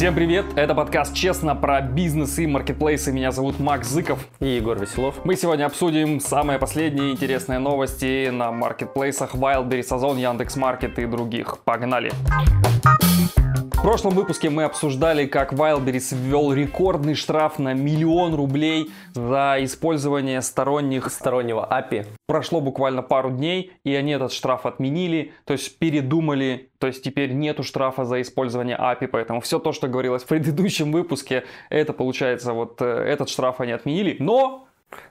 Всем привет! Это подкаст «Честно» про бизнес и маркетплейсы. Меня зовут Макс Зыков. И Егор Веселов. Мы сегодня обсудим самые последние интересные новости на маркетплейсах Wildberries, Озон, Яндекс.Маркет и других. Погнали! В прошлом выпуске мы обсуждали, как Wildberries ввел рекордный штраф на миллион рублей за использование сторонних... Стороннего API. Прошло буквально пару дней, и они этот штраф отменили, то есть передумали, то есть теперь нету штрафа за использование API, поэтому все то, что говорилось в предыдущем выпуске, это получается вот э, этот штраф они отменили, но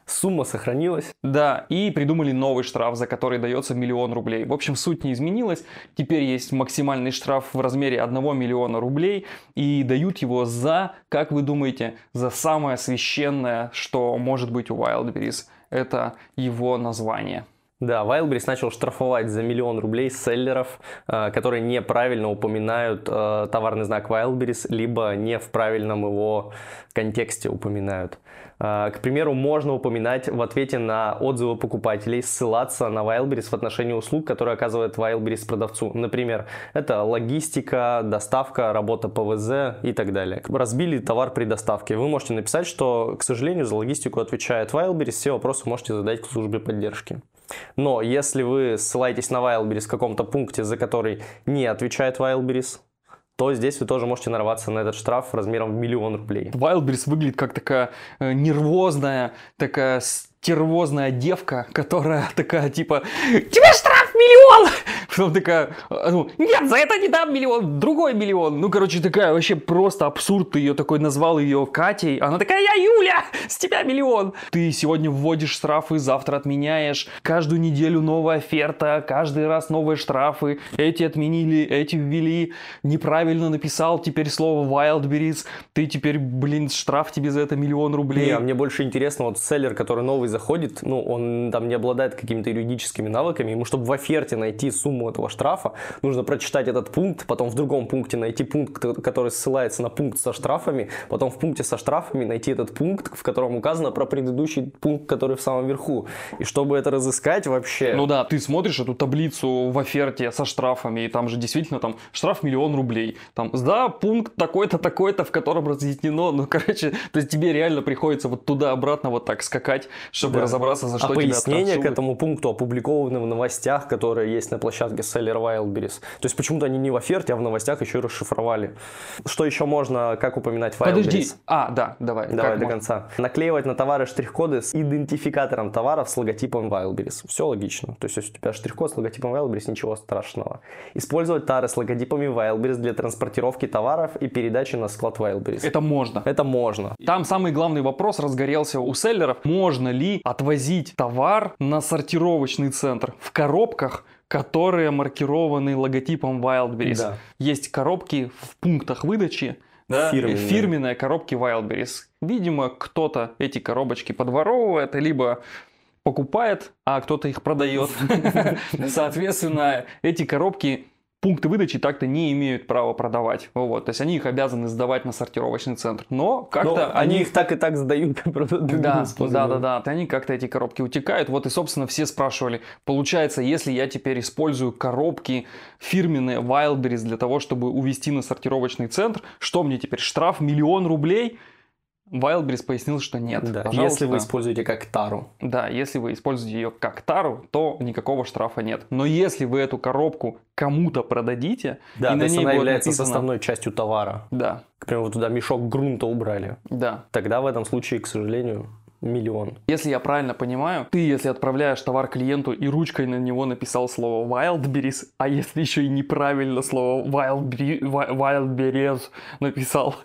Сумма сохранилась. Да, и придумали новый штраф, за который дается миллион рублей. В общем, суть не изменилась. Теперь есть максимальный штраф в размере 1 миллиона рублей. И дают его за, как вы думаете, за самое священное, что может быть у Wildberries. Это его название. Да, Wildberries начал штрафовать за миллион рублей селлеров, э, которые неправильно упоминают э, товарный знак Wildberries, либо не в правильном его контексте упоминают. Э, к примеру, можно упоминать в ответе на отзывы покупателей, ссылаться на Wildberries в отношении услуг, которые оказывает Wildberries продавцу. Например, это логистика, доставка, работа ПВЗ и так далее. Разбили товар при доставке. Вы можете написать, что, к сожалению, за логистику отвечает Wildberries, все вопросы можете задать к службе поддержки. Но если вы ссылаетесь на Wildberries в каком-то пункте, за который не отвечает Wildberries, то здесь вы тоже можете нарваться на этот штраф размером в миллион рублей. Wildberries выглядит как такая э, нервозная, такая стервозная девка, которая такая типа «Тебе штраф миллион!» Потом такая, ну, нет, за это не дам миллион, другой миллион. Ну, короче, такая вообще просто абсурд. Ты ее такой назвал ее Катей. Она такая, я Юля, с тебя миллион. Ты сегодня вводишь штрафы, завтра отменяешь. Каждую неделю новая оферта, каждый раз новые штрафы. Эти отменили, эти ввели. Неправильно написал теперь слово Wildberries. Ты теперь, блин, штраф тебе за это миллион рублей. Не, а мне больше интересно, вот селлер, который новый заходит, ну, он там не обладает какими-то юридическими навыками. Ему, чтобы в оферте найти сумму этого штрафа, нужно прочитать этот пункт, потом в другом пункте найти пункт, который ссылается на пункт со штрафами, потом в пункте со штрафами найти этот пункт, в котором указано про предыдущий пункт, который в самом верху. И чтобы это разыскать вообще... Ну да, ты смотришь эту таблицу в оферте со штрафами, и там же действительно там штраф миллион рублей. Там, да, пункт такой-то, такой-то, в котором разъяснено, ну, короче, то есть тебе реально приходится вот туда-обратно вот так скакать, чтобы да. разобраться, за а что а тебя пояснение к этому пункту опубликованы в новостях, которые есть на площадке бестселлер Wildberries. То есть почему-то они не в оферте, а в новостях еще и расшифровали. Что еще можно, как упоминать Wildberries? Подожди. А, да, давай. Давай до можно? конца. Наклеивать на товары штрих-коды с идентификатором товаров с логотипом Wildberries. Все логично. То есть если у тебя штрих-код с логотипом Wildberries, ничего страшного. Использовать тары с логотипами Wildberries для транспортировки товаров и передачи на склад Wildberries. Это можно. Это можно. Там самый главный вопрос разгорелся у селлеров. Можно ли отвозить товар на сортировочный центр в коробках, которые маркированы логотипом Wildberries. Да. Есть коробки в пунктах выдачи, да, фирменные. фирменные коробки Wildberries. Видимо, кто-то эти коробочки подворовывает, либо покупает, а кто-то их продает. Соответственно, эти коробки пункты выдачи так-то не имеют права продавать. Вот, то есть они их обязаны сдавать на сортировочный центр. Но как-то они... они их так и так сдают. да, да, да, да. Они как-то эти коробки утекают. Вот и, собственно, все спрашивали, получается, если я теперь использую коробки фирменные Wildberries для того, чтобы увезти на сортировочный центр, что мне теперь, штраф миллион рублей? Wildberries пояснил, что нет. Да, если вы используете как тару. Да, если вы используете ее как тару, то никакого штрафа нет. Но если вы эту коробку кому-то продадите, да, и на ней она является написано... составной частью товара. Да. К примеру, туда мешок грунта убрали. Да. Тогда в этом случае, к сожалению, миллион. Если я правильно понимаю, ты, если отправляешь товар клиенту и ручкой на него написал слово Wildberries, а если еще и неправильно слово Wildberries написал,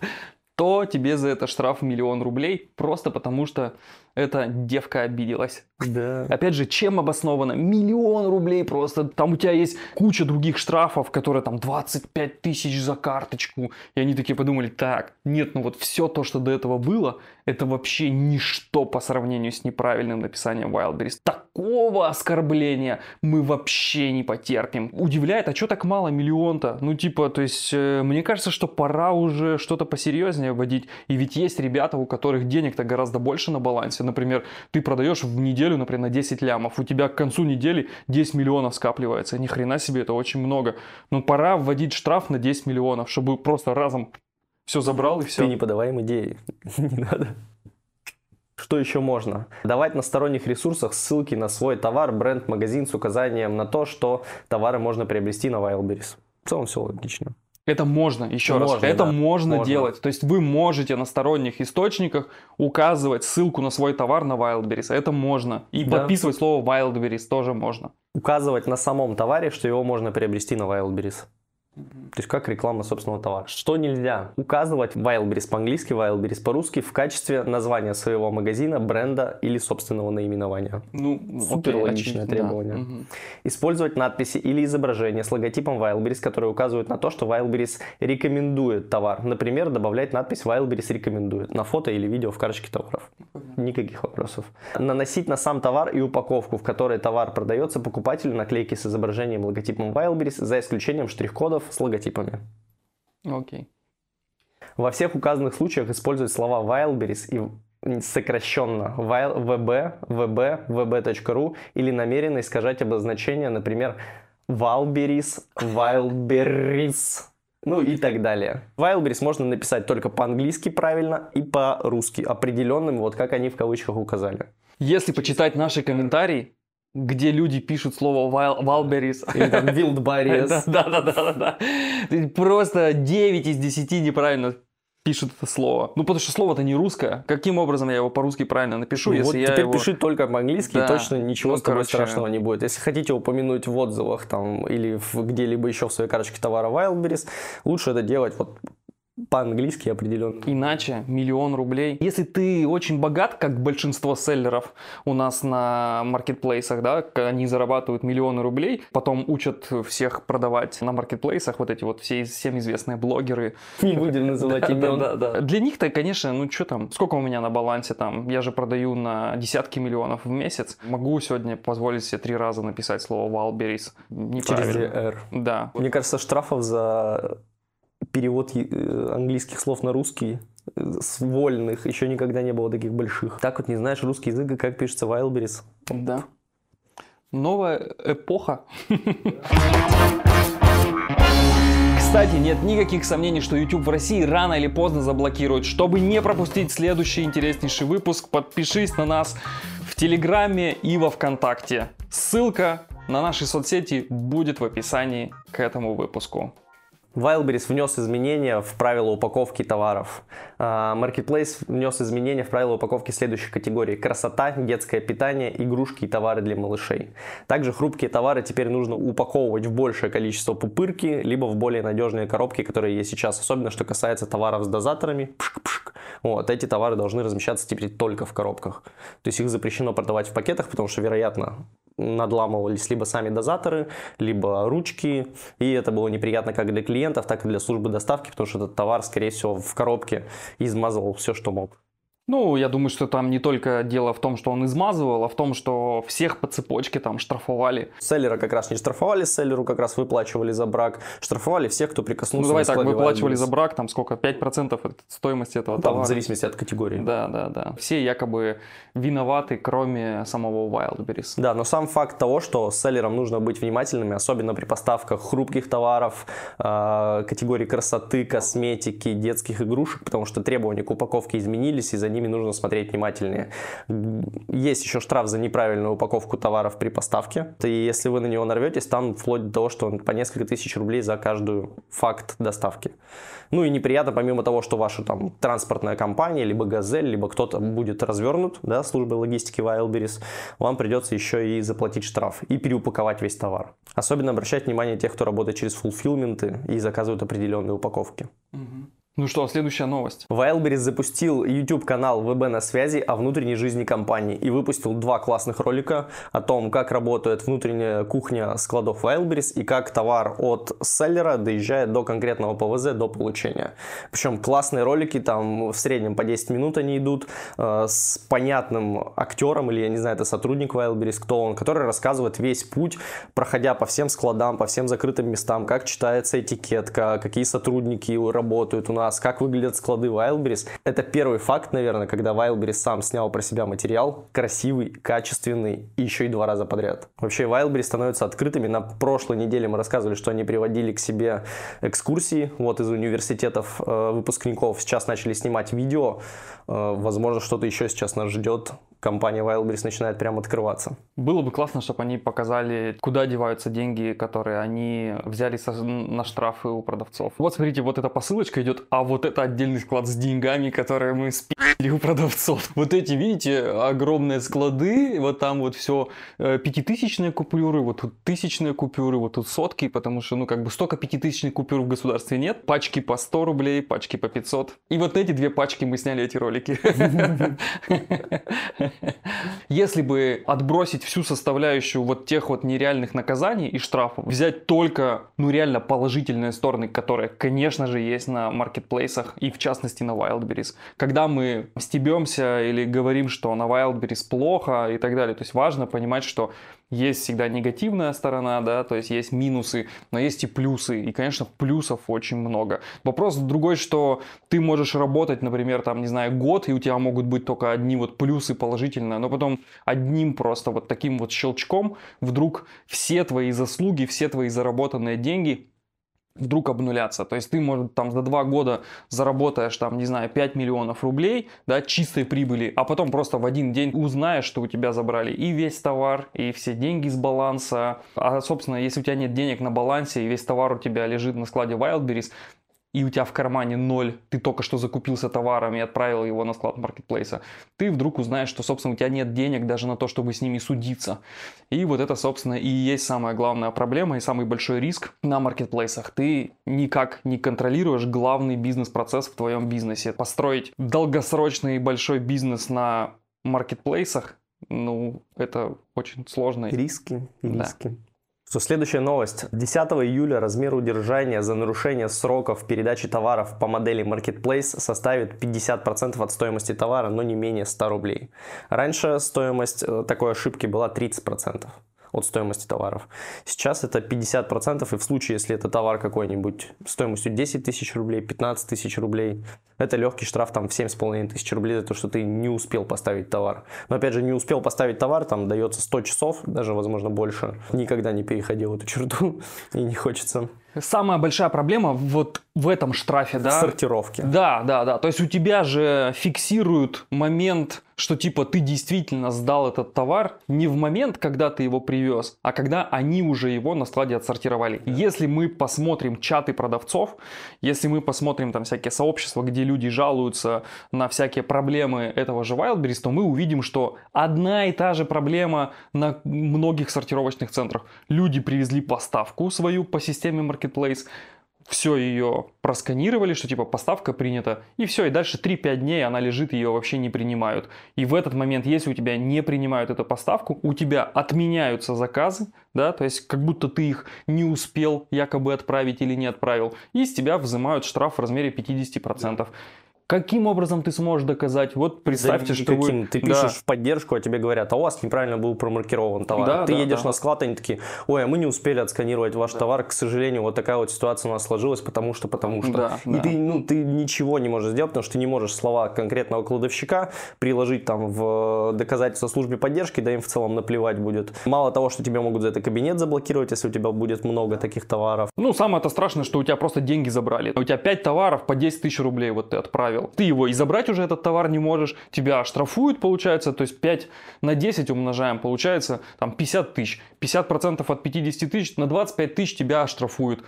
то тебе за это штраф миллион рублей, просто потому что эта девка обиделась. Да. Опять же, чем обосновано? Миллион рублей просто. Там у тебя есть куча других штрафов, которые там 25 тысяч за карточку. И они такие подумали, так, нет, ну вот все то, что до этого было, это вообще ничто по сравнению с неправильным написанием Wildberries. Такого оскорбления мы вообще не потерпим. Удивляет, а что так мало миллион-то? Ну типа, то есть, э, мне кажется, что пора уже что-то посерьезнее вводить. И ведь есть ребята, у которых денег-то гораздо больше на балансе например, ты продаешь в неделю, например, на 10 лямов, у тебя к концу недели 10 миллионов скапливается. Ни хрена себе, это очень много. Но пора вводить штраф на 10 миллионов, чтобы просто разом Все забрал и все. Ты не подавай идеи. не надо. Что еще можно? Давать на сторонних ресурсах ссылки на свой товар, бренд, магазин с указанием на то, что товары можно приобрести на Wildberries. В целом все логично. Это можно, еще Можно, раз, это да, можно, можно. делать. То есть вы можете на сторонних источниках указывать ссылку на свой товар на Wildberries. Это можно. И Да. подписывать слово Wildberries тоже можно. Указывать на самом товаре, что его можно приобрести на Wildberries. То есть как реклама собственного товара. Что нельзя? Указывать Wildberries по-английски, Wildberries по-русски в качестве названия своего магазина, бренда или собственного наименования. Ну, Супер окей, логичное очевидно, требование. да. Использовать надписи или изображения с логотипом Wildberries, которые указывают на то, что Wildberries рекомендует товар. Например, добавлять надпись Wildberries рекомендует на фото или видео в карточке товаров. Никаких вопросов. Наносить на сам товар и упаковку, в которой товар продается покупателю, наклейки с изображением логотипом Wildberries, за исключением штрих-кодов с логотипами. Окей. Во всех указанных случаях использовать слова Wildberries и сокращенно VB, VB, VB.ru или намеренно искажать обозначение, например, Wildberries, Wildberries, ну и так далее. Wildberries можно написать только по-английски правильно и по-русски, определенным, вот как они в кавычках указали. Если почитать наши комментарии, где люди пишут слово Wildberries, Или там Wildberries. Да, да, да, да, да. То есть Просто 9 из 10 неправильно пишут это слово. Ну, потому что слово-то не русское. Каким образом я его по-русски правильно напишу, Ну если вот я теперь его... пиши только по-английски, Да. и точно ничего Ну, с тобой короче. страшного не будет. Если хотите упомянуть в отзывах там или в- где-либо еще в своей карточке товара Wildberries, лучше это делать вот по-английски определенно. Иначе миллион рублей. Если ты очень богат, как большинство селлеров у нас на маркетплейсах, да, они зарабатывают миллионы рублей, потом учат всех продавать на маркетплейсах, вот эти вот все всем известные блогеры. Не будем называть имен. Да, да, да. Для них-то, конечно, ну что там, сколько у меня на балансе там, я же продаю на десятки миллионов в месяц. Могу сегодня позволить себе три раза написать слово Wildberries. Через. DR. Да. Мне кажется, штрафов за перевод английских слов на русский э, с вольных еще никогда не было таких больших. Так вот не знаешь русский язык и как пишется Wildberries. Да. Новая эпоха. Кстати, нет никаких сомнений, что YouTube в России рано или поздно заблокируют. Чтобы не пропустить следующий интереснейший выпуск, подпишись на нас в Телеграме и во Вконтакте. Ссылка на наши соцсети будет в описании к этому выпуску. Wildberries внес изменения в правила упаковки товаров. А, Marketplace внес изменения в правила упаковки следующих категорий. Красота, детское питание, игрушки и товары для малышей. Также хрупкие товары теперь нужно упаковывать в большее количество пупырки, либо в более надежные коробки, которые есть сейчас. Особенно, что касается товаров с дозаторами. Вот, эти товары должны размещаться теперь только в коробках. То есть их запрещено продавать в пакетах, потому что, вероятно, надламывались либо сами дозаторы, либо ручки, и это было неприятно как для клиентов, так и для службы доставки, потому что этот товар, скорее всего, в коробке измазывал все, что мог. Ну, я думаю, что там не только дело в том, что он измазывал, а в том, что всех по цепочке там штрафовали. Селлера как раз не штрафовали, селлеру как раз выплачивали за брак, штрафовали всех, кто Ну, прикоснулся давай на так, выплачивали за брак, там сколько, 5% от стоимости этого Ну, там, товара. в зависимости от категории. Да, да, да. Все якобы виноваты, кроме самого Wildberries. Да, но сам факт того, что с селлером нужно быть внимательными, особенно при поставках хрупких товаров, э, категории красоты, косметики, детских игрушек, потому что требования к упаковке изменились, и за ними нужно смотреть внимательнее. Есть еще штраф за неправильную упаковку товаров при поставке. И если вы на него нарветесь, там вплоть до того, что по несколько тысяч рублей за каждую факт доставки. Ну и неприятно, помимо того, что ваша там транспортная компания, либо Газель, либо кто-то будет развернут, да, службой логистики Wildberries, вам придется еще и заплатить штраф и переупаковать весь товар. Особенно обращать внимание тех, кто работает через фулфилменты и заказывают определенные упаковки. Ну что, следующая новость. Wildberries запустил YouTube-канал ВБ на связи о внутренней жизни компании и выпустил два классных ролика о том, как работает внутренняя кухня складов Wildberries и как товар от селлера доезжает до конкретного ПВЗ, до получения. Причем классные ролики, там в среднем по 10 минут они идут э, с понятным актером, или я не знаю, это сотрудник Wildberries, кто он, который рассказывает весь путь, проходя по всем складам, по всем закрытым местам, как читается этикетка, какие сотрудники работают у нас, нас, как выглядят склады Wildberries. Это первый факт, наверное, когда Wildberries сам снял про себя материал, красивый, качественный и еще и два раза подряд. Вообще Wildberries становятся открытыми. На прошлой неделе мы рассказывали, что они приводили к себе экскурсии вот из университетов э, выпускников. Сейчас начали снимать видео. Э, возможно, что-то еще сейчас нас ждет компания Wildberries начинает прям открываться. Было бы классно, чтобы они показали, куда деваются деньги, которые они взяли на штрафы у продавцов. Вот смотрите, вот эта посылочка идет, а вот это отдельный склад с деньгами, которые мы спили у продавцов. Вот эти, видите, огромные склады, вот там вот все э, пятитысячные купюры, вот тут тысячные купюры, вот тут сотки, потому что, ну, как бы столько пятитысячных купюр в государстве нет. Пачки по 100 рублей, пачки по 500. И вот эти две пачки мы сняли эти ролики. Если бы отбросить всю составляющую вот тех вот нереальных наказаний и штрафов, взять только, ну реально положительные стороны, которые, конечно же, есть на маркетплейсах и в частности на Wildberries. Когда мы стебемся или говорим, что на Wildberries плохо и так далее, то есть важно понимать, что есть всегда негативная сторона, да, то есть есть минусы, но есть и плюсы. И, конечно, плюсов очень много. Вопрос другой, что ты можешь работать, например, там, не знаю, год, и у тебя могут быть только одни вот плюсы положительные, но потом одним просто вот таким вот щелчком вдруг все твои заслуги, все твои заработанные деньги вдруг обнуляться. То есть ты, может, там за два года заработаешь, там, не знаю, 5 миллионов рублей, да, чистой прибыли, а потом просто в один день узнаешь, что у тебя забрали и весь товар, и все деньги с баланса. А, собственно, если у тебя нет денег на балансе, и весь товар у тебя лежит на складе Wildberries, и у тебя в кармане ноль, ты только что закупился товаром и отправил его на склад маркетплейса, ты вдруг узнаешь, что, собственно, у тебя нет денег даже на то, чтобы с ними судиться. И вот это, собственно, и есть самая главная проблема и самый большой риск на маркетплейсах. Ты никак не контролируешь главный бизнес-процесс в твоем бизнесе. Построить долгосрочный большой бизнес на маркетплейсах, ну, это очень сложно. Риски, риски. Да. Что следующая новость. 10 июля размер удержания за нарушение сроков передачи товаров по модели Marketplace составит 50% от стоимости товара, но не менее 100 рублей. Раньше стоимость э, такой ошибки была 30% от стоимости товаров. Сейчас это 50%, и в случае, если это товар какой-нибудь стоимостью 10 тысяч рублей, 15 тысяч рублей, это легкий штраф там в 7,5 тысяч рублей за то, что ты не успел поставить товар. Но опять же, не успел поставить товар, там дается 100 часов, даже возможно больше. Никогда не переходил эту черту и не хочется. Самая большая проблема вот в этом штрафе, да? Сортировки. Да, да, да. То есть у тебя же фиксируют момент, что типа ты действительно сдал этот товар не в момент, когда ты его привез, а когда они уже его на складе отсортировали. Да. Если мы посмотрим чаты продавцов, если мы посмотрим там всякие сообщества, где люди жалуются на всякие проблемы этого же Wildberries, то мы увидим, что одна и та же проблема на многих сортировочных центрах. Люди привезли поставку свою по системе Marketplace, все ее просканировали, что типа поставка принята, и все, и дальше 3-5 дней она лежит, ее вообще не принимают. И в этот момент, если у тебя не принимают эту поставку, у тебя отменяются заказы, да, то есть как будто ты их не успел якобы отправить или не отправил, и с тебя взимают штраф в размере 50%. Каким образом ты сможешь доказать? Вот представьте, да, что каким? вы... Ты пишешь да. в поддержку, а тебе говорят, а у вас неправильно был промаркирован товар. Да, ты да, едешь да. на склад, они такие, ой, а мы не успели отсканировать ваш да. товар, к сожалению, вот такая вот ситуация у нас сложилась, потому что, потому что. Да, и да. ты, ну, ты ничего не можешь сделать, потому что ты не можешь слова конкретного кладовщика приложить там в доказательство службе поддержки, да им в целом наплевать будет. Мало того, что тебе могут за это кабинет заблокировать, если у тебя будет много таких товаров. Ну, самое это страшное, что у тебя просто деньги забрали. У тебя 5 товаров по 10 тысяч рублей вот ты отправил отправил. Ты его и забрать уже этот товар не можешь, тебя штрафуют, получается, то есть 5 на 10 умножаем, получается там 50 тысяч. 50% от 50 тысяч на 25 тысяч тебя штрафуют.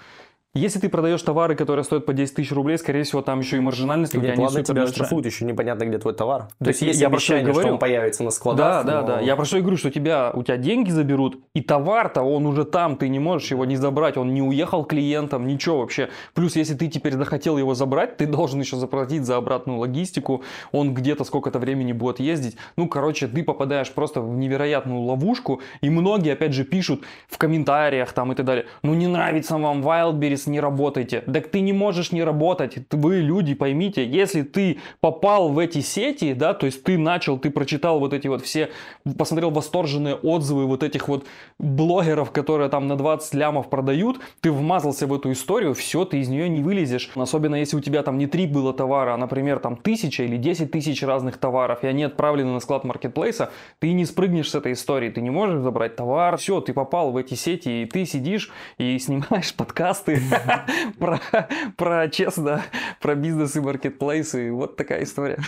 Если ты продаешь товары, которые стоят по 10 тысяч рублей, скорее всего, там еще и маржинальность у тебя не тебя штрафуют, еще непонятно, где твой товар. То, То есть есть я обещание, говорю, что он появится на складах. Да, но... да, да. Я про что и говорю, что тебя, у тебя деньги заберут, и товар-то он уже там, ты не можешь его не забрать, он не уехал клиентам, ничего вообще. Плюс, если ты теперь захотел его забрать, ты должен еще заплатить за обратную логистику, он где-то сколько-то времени будет ездить. Ну, короче, ты попадаешь просто в невероятную ловушку, и многие, опять же, пишут в комментариях там и так далее, ну, не нравится вам Wildberries, Не работаете. Так ты не можешь не работать. Вы, люди, поймите, если ты попал в эти сети, да, то есть ты начал, ты прочитал вот эти вот все, посмотрел восторженные отзывы вот этих вот блогеров, которые там на 20 лямов продают, ты вмазался в эту историю, все, ты из нее не вылезешь. Особенно если у тебя там не три было товара, а, например, там тысяча или 10 тысяч разных товаров, и они отправлены на склад маркетплейса, ты не спрыгнешь с этой истории, ты не можешь забрать товар, все, ты попал в эти сети, и ты сидишь и снимаешь подкасты про, про честно, про бизнес и маркетплейсы. Вот такая история.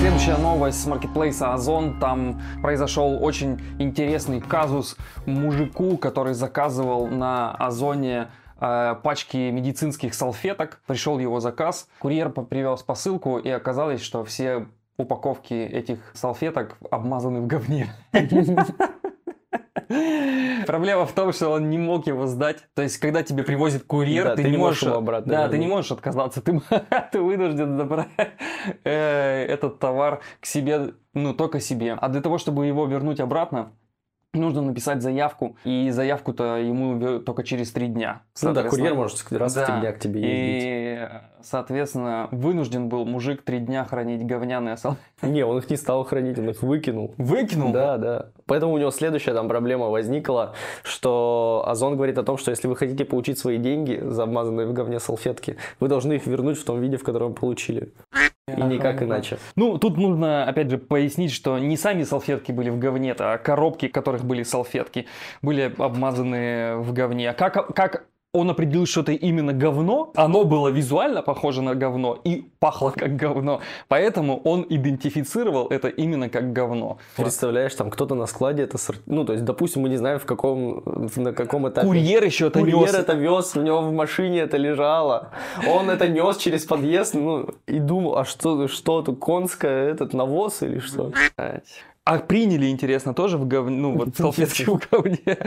Следующая новость с маркетплейса Озон. Там произошел очень интересный казус мужику, который заказывал на Озоне э, пачки медицинских салфеток. Пришел его заказ. Курьер привез посылку и оказалось, что все упаковки этих салфеток обмазаны в говне. Проблема в том, что он не мог его сдать. То есть, когда тебе привозит курьер, Да, ты, ты не можешь его обратно да, ты не вернуть. можешь отказаться. Ты, ты вынужден забрать э, этот товар к себе, ну только себе. А для того, чтобы его вернуть обратно, нужно написать заявку. И заявку-то ему только через три дня. Ну да, курьер может раз в да. три дня к тебе ездить. И, соответственно, вынужден был мужик три дня хранить говняные салфетки. Не, он их не стал хранить, он их выкинул. Выкинул? Да, да. Поэтому у него следующая там проблема возникла, что Озон говорит о том, что если вы хотите получить свои деньги за обмазанные в говне салфетки, вы должны их вернуть в том виде, в котором получили. И никак иначе. Ну, тут нужно, опять же, пояснить, что не сами салфетки были в говне, а коробки, в которых были салфетки, были обмазаны в говне. А Как, как он определил, что это именно говно, оно было визуально похоже на говно и пахло как говно. Поэтому он идентифицировал это именно как говно. Представляешь, там кто-то на складе это... сор- Ну, то есть, допустим, мы не знаем, в каком, на каком этапе... Курьер еще это Курьер нес. это вез, у него в машине это лежало. Он это нес через подъезд, ну, и думал, а что, что тут, конская, этот навоз или что? А приняли, интересно, тоже в говне, ну, вот салфетки в говне.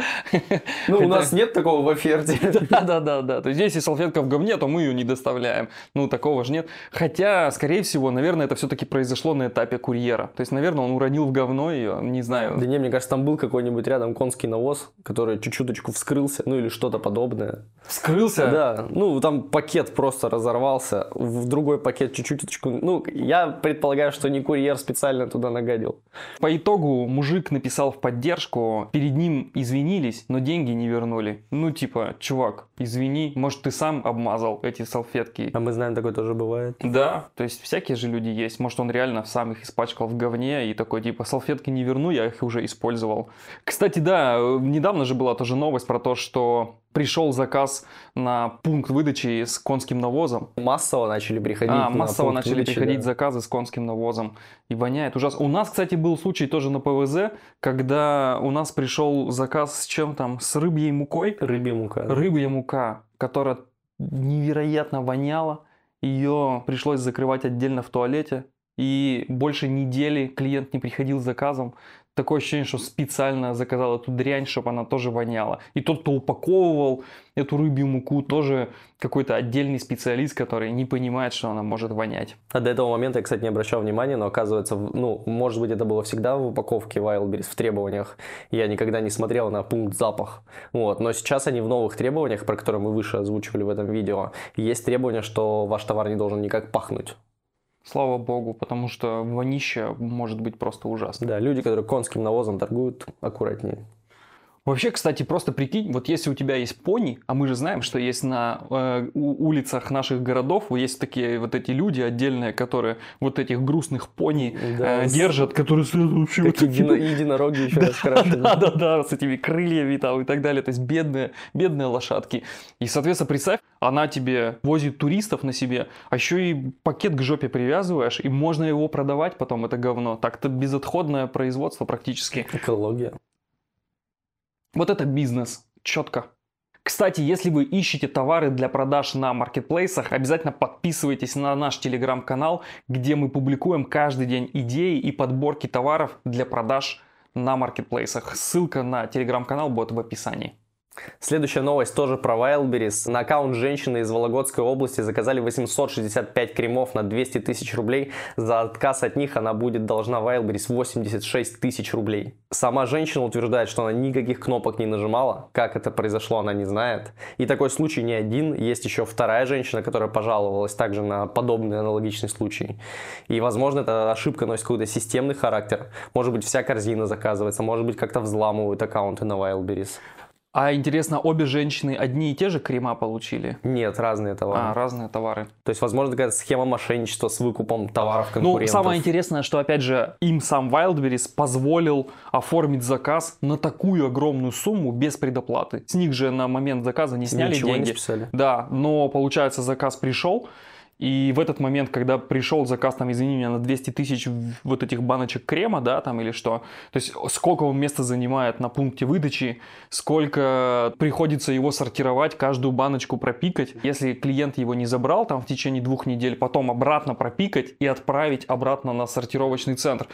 Ну, у нас нет такого в оферте. Да, да, да, да. То есть, если салфетка в говне, то мы ее не доставляем. Ну, такого же нет. Хотя, скорее всего, наверное, это все-таки произошло на этапе курьера. То есть, наверное, он уронил в говно ее, не знаю. Да не, мне кажется, там был какой-нибудь рядом конский навоз, который чуть-чуточку вскрылся, ну или что-то подобное. Вскрылся? Да, ну там пакет просто разорвался, в другой пакет чуть-чуточку. Ну, я предполагаю, что не курьер специально туда нагадил. По итогу мужик написал в поддержку, перед ним извинились, но деньги не вернули. Ну, типа, чувак, извини, может, ты сам обмазал эти салфетки. А мы знаем, такое тоже бывает. Да, то есть всякие же люди есть. Может, он реально сам их испачкал в говне и такой, типа, салфетки не верну, я их уже использовал. Кстати, да, недавно же была тоже новость про то, что пришел заказ на пункт выдачи с конским навозом. Массово начали приходить. А, на массово начали выдачи, приходить да. заказы с конским навозом. И воняет ужасно. У нас, кстати, был случай тоже на ПВЗ, когда у нас пришел заказ с чем там? С рыбьей мукой. Рыбья мука. да. Рыбья мука, которая невероятно воняла. Ее пришлось закрывать отдельно в туалете. И больше недели клиент не приходил с заказом. Такое ощущение, что специально заказал эту дрянь, чтобы она тоже воняла. И тот, кто упаковывал эту рыбью муку, тоже какой-то отдельный специалист, который не понимает, что она может вонять. А до этого момента я, кстати, не обращал внимания, но оказывается, ну, может быть, это было всегда в упаковке Wildberries, в требованиях. Я никогда не смотрел на пункт запах. Вот. Но сейчас они в новых требованиях, про которые мы выше озвучивали в этом видео, есть требование, что ваш товар не должен никак пахнуть. Слава богу, потому что вонище может быть просто ужасно. Да, люди, которые конским навозом торгуют, аккуратнее. Вообще, кстати, просто прикинь, вот если у тебя есть пони, а мы же знаем, что есть на э, улицах наших городов, вот есть такие вот эти люди отдельные, которые вот этих грустных пони Да, э, с- держат, которые следуют вообще Как вот такие- едино- единороги еще раскрашены. Да, да, да, с этими крыльями там и так далее. То есть бедные, бедные лошадки. И, соответственно, представь, она тебе возит туристов на себе, а еще и пакет к жопе привязываешь, и можно его продавать потом, это говно. Так-то безотходное производство практически. Экология. Вот это бизнес, четко. Кстати, если вы ищете товары для продаж на маркетплейсах, обязательно подписывайтесь на наш телеграм-канал, где мы публикуем каждый день идеи и подборки товаров для продаж на маркетплейсах. Ссылка на телеграм-канал будет в описании. Следующая новость тоже про Wildberries. На аккаунт женщины из Вологодской области заказали 865 кремов на 200 тысяч рублей. За отказ от них она будет должна Wildberries 86 тысяч рублей. Сама женщина утверждает, что она никаких кнопок не нажимала. Как это произошло, она не знает. И такой случай не один. Есть еще вторая женщина, которая пожаловалась также на подобный аналогичный случай. И, возможно, эта ошибка носит какой-то системный характер. Может быть, вся корзина заказывается, может быть, как-то взламывают аккаунты на Wildberries. А интересно, обе женщины одни и те же крема получили? Нет, разные товары. А, разные товары. То есть, возможно, какая-то схема мошенничества с выкупом товаров конкурентов. Ну, самое интересное, что, опять же, им сам Wildberries позволил оформить заказ на такую огромную сумму без предоплаты. С них же на момент заказа не сняли Ничего деньги. не списали. Да, но, получается, заказ пришел, и в этот момент, когда пришел заказ, там, извини меня, на 200 тысяч вот этих баночек крема, да, там, или что, то есть сколько он места занимает на пункте выдачи, сколько приходится его сортировать, каждую баночку пропикать. Если клиент его не забрал там в течение двух недель, потом обратно пропикать и отправить обратно на сортировочный центр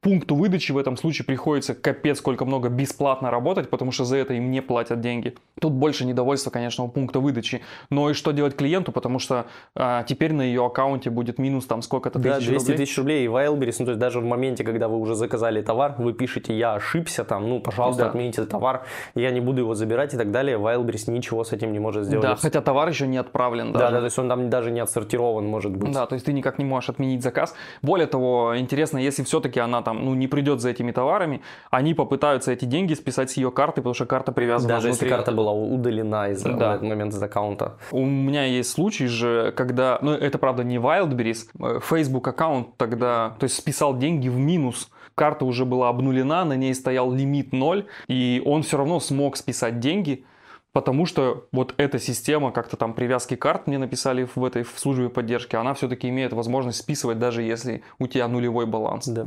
пункту выдачи в этом случае приходится капец сколько много бесплатно работать, потому что за это им не платят деньги. Тут больше недовольства, конечно, у пункта выдачи. Но и что делать клиенту, потому что а, теперь на ее аккаунте будет минус там сколько-то Да, тысяч 200 рублей. тысяч рублей и Wildberries, ну то есть даже в моменте, когда вы уже заказали товар, вы пишете «я ошибся», там, ну, пожалуйста, Да. отмените товар, я не буду его забирать и так далее, Wildberries ничего с этим не может сделать. Да, хотя товар еще не отправлен да, даже. да, то есть он там даже не отсортирован, может быть. Да, то есть ты никак не можешь отменить заказ. Более того, интересно, если все-таки она там, ну, не придет за этими товарами, они попытаются эти деньги списать с ее карты, потому что карта привязана Даже если внутри. карта была удалена из Да. этот момент из аккаунта. У меня есть случай же, когда, ну это правда не Wildberries, э, Facebook аккаунт тогда, то есть списал деньги в минус, карта уже была обнулена, на ней стоял лимит 0, и он все равно смог списать деньги, потому что вот эта система как-то там привязки карт мне написали в этой в службе поддержки, она все-таки имеет возможность списывать даже если у тебя нулевой баланс. Да.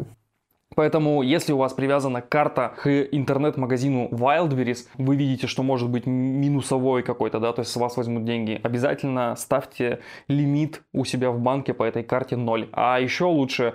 Поэтому, если у вас привязана карта к интернет-магазину Wildberries, вы видите, что может быть минусовой какой-то, да, то есть с вас возьмут деньги, обязательно ставьте лимит у себя в банке по этой карте 0. А еще лучше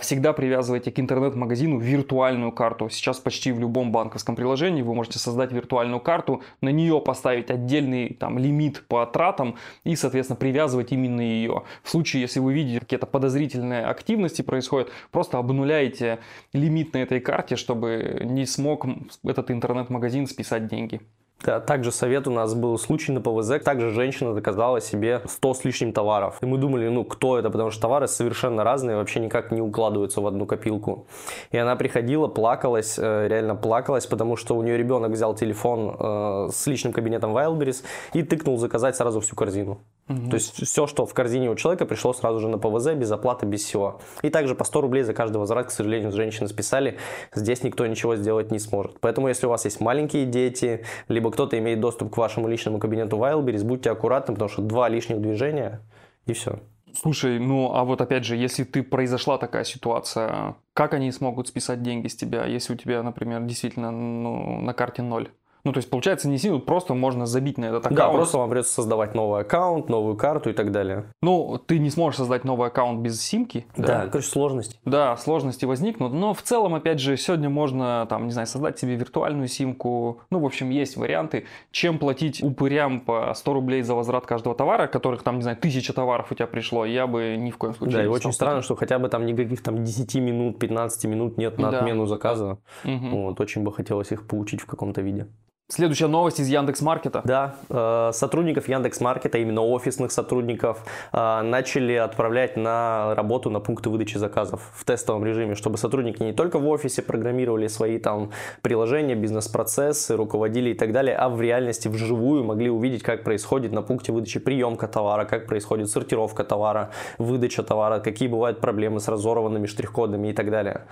всегда привязывайте к интернет-магазину виртуальную карту. Сейчас почти в любом банковском приложении вы можете создать виртуальную карту, на нее поставить отдельный там лимит по тратам и, соответственно, привязывать именно ее. В случае, если вы видите какие-то подозрительные активности происходят, просто обнуляете лимит на этой карте, чтобы не смог этот интернет-магазин списать деньги. Также совет у нас был случай на ПВЗ. Также женщина заказала себе 100 с лишним товаров. И мы думали, ну кто это, потому что товары совершенно разные, вообще никак не укладываются в одну копилку. И она приходила, плакалась, э, реально плакалась, потому что у нее ребенок взял телефон э, с личным кабинетом Wildberries и тыкнул заказать сразу всю корзину. То есть все, что в корзине у человека, пришло сразу же на ПВЗ, без оплаты, без всего. И также по 100 рублей за каждый возврат, к сожалению, с женщины списали. Здесь никто ничего сделать не сможет. Поэтому, если у вас есть маленькие дети, либо кто-то имеет доступ к вашему личному кабинету Wildberries, будьте аккуратны, потому что два лишних движения и все. Слушай, ну а вот опять же, если ты произошла такая ситуация, как они смогут списать деньги с тебя, если у тебя, например, действительно ну, на карте ноль? Ну, то есть, получается, не сильно, просто можно забить на этот аккаунт. Да, просто вам придется создавать новый аккаунт, новую карту и так далее. Ну, ты не сможешь создать новый аккаунт без симки. Да, короче, сложности. Да, сложности возникнут, но в целом, опять же, сегодня можно, там, не знаю, создать себе виртуальную симку. Ну, в общем, есть варианты, чем платить упырям по 100 рублей за возврат каждого товара, которых там, не знаю, тысяча товаров у тебя пришло, я бы ни в коем случае Да, и не очень стал странно, что хотя бы там никаких там 10 минут, 15 минут нет на Да. отмену заказа. Мгм. Вот, очень бы хотелось их получить в каком-то виде. Следующая новость из Яндекс Маркета. Да, э, сотрудников Яндекс Маркета, именно офисных сотрудников, э, начали отправлять на работу на пункты выдачи заказов в тестовом режиме, чтобы сотрудники не только в офисе программировали свои там приложения, бизнес-процессы, руководили и так далее, а в реальности вживую могли увидеть, как происходит на пункте выдачи приемка товара, как происходит сортировка товара, выдача товара, какие бывают проблемы с разорванными штрих-кодами и так далее.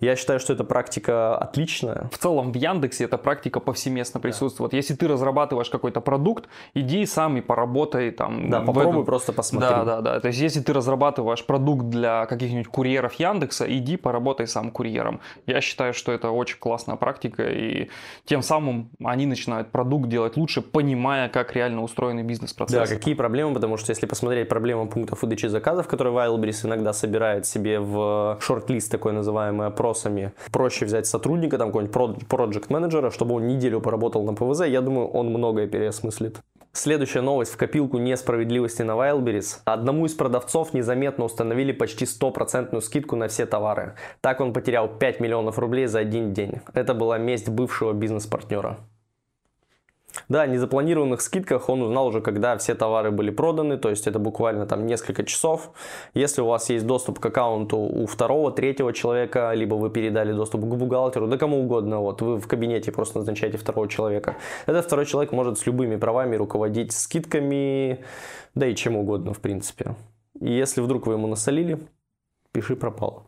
Я считаю, что эта практика отличная. В целом в Яндексе эта практика повсеместно присутствует. Если ты разрабатываешь какой-то продукт, иди сам и поработай там. Да, попробуй этом. просто посмотри. Да, да, да. То есть, если ты разрабатываешь продукт для каких-нибудь курьеров Яндекса, иди поработай сам курьером. Я считаю, что это очень классная практика, и тем самым они начинают продукт делать лучше, понимая, как реально устроены Да, бизнес-процессы. какие проблемы, потому что если посмотреть проблемы пунктов выдачи заказов, которые Wildberries иногда собирает себе в шорт-лист такой называемый опросами, проще взять сотрудника, там какого-нибудь project менеджера, чтобы он неделю поработал работал на ПВЗ, я думаю, он многое переосмыслит. Следующая новость в копилку несправедливости на Wildberries. Одному из продавцов незаметно установили почти стопроцентную скидку на все товары. Так он потерял 5 миллионов рублей за один день. Это была месть бывшего бизнес-партнера. Да, о незапланированных скидках он узнал уже, когда все товары были проданы, то есть это буквально там несколько часов. Если у вас есть доступ к аккаунту у второго, третьего человека, либо вы передали доступ к бухгалтеру, да кому угодно, вот вы в кабинете просто назначаете второго человека. Этот второй человек может с любыми правами руководить скидками, да и чем угодно в принципе. И если вдруг вы ему насолили, пиши пропало.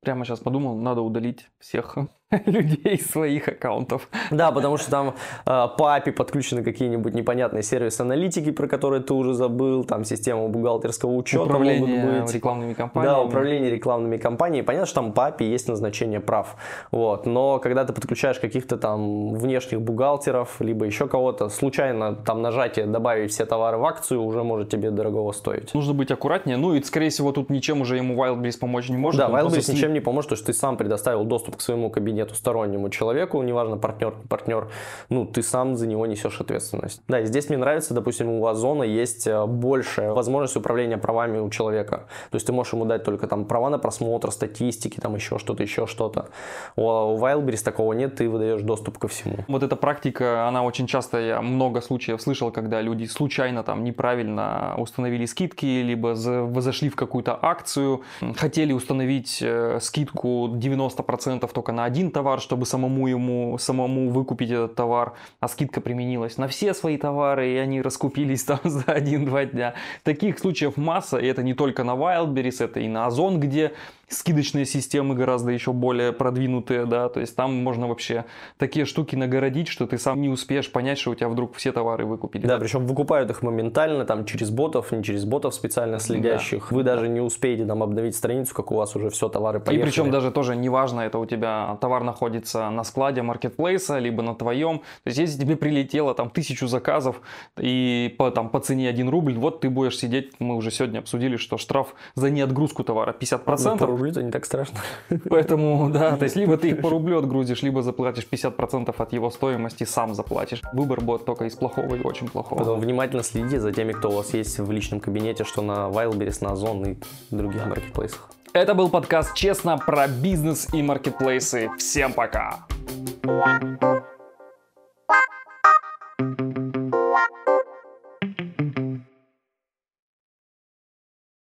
Прямо сейчас подумал, надо удалить всех людей из своих аккаунтов. Да, потому что там э, по API подключены какие-нибудь непонятные сервисы аналитики, про которые ты уже забыл, там система бухгалтерского учета Управление могут быть. рекламными кампаниями. Да, управление рекламными кампаниями. Понятно, что там по API есть назначение прав. Вот. Но когда ты подключаешь каких-то там внешних бухгалтеров, либо еще кого-то, случайно там нажатие добавить все товары в акцию уже может тебе дорогого стоить. Нужно быть аккуратнее. Ну и, скорее всего, тут ничем уже ему Wildberries помочь не может. Да, Wildberries ничем не поможет, потому что ты сам предоставил доступ к своему кабинету стороннему человеку, неважно, партнер, не партнер, ну, ты сам за него несешь ответственность. Да, и здесь мне нравится, допустим, у Озона есть э, большая возможность управления правами у человека. То есть ты можешь ему дать только там права на просмотр, статистики, там еще что-то, еще что-то. У, у Wildberries такого нет, ты выдаешь доступ ко всему. Вот эта практика, она очень часто, я много случаев слышал, когда люди случайно там неправильно установили скидки, либо зашли в какую-то акцию, хотели установить э, скидку 90% только на один товар, чтобы самому ему, самому выкупить этот товар, а скидка применилась на все свои товары, и они раскупились там за один-два дня. Таких случаев масса, и это не только на Wildberries, это и на Озон, где скидочные системы гораздо еще более продвинутые, да, то есть там можно вообще такие штуки нагородить, что ты сам не успеешь понять, что у тебя вдруг все товары выкупили. Да, причем выкупают их моментально, там через ботов, не через ботов специально следящих. Вы даже не успеете там обновить страницу, как у вас уже все товары И поехали. причем даже тоже неважно, это у тебя товар находится на складе маркетплейса, либо на твоем. То есть если тебе прилетело там тысячу заказов и по, там, по цене 1 рубль, вот ты будешь сидеть, мы уже сегодня обсудили, что штраф за неотгрузку товара 50%. Ну, рублю, не так страшно. Поэтому, да, то есть либо ты их по рублю отгрузишь, либо заплатишь 50% от его стоимости, сам заплатишь. Выбор будет только из плохого и очень плохого. Потом внимательно следи за теми, кто у вас есть в личном кабинете, что на Wildberries, на Озон и других маркетплейсах. Это был подкаст «Честно» про бизнес и маркетплейсы. Всем пока! Thank you.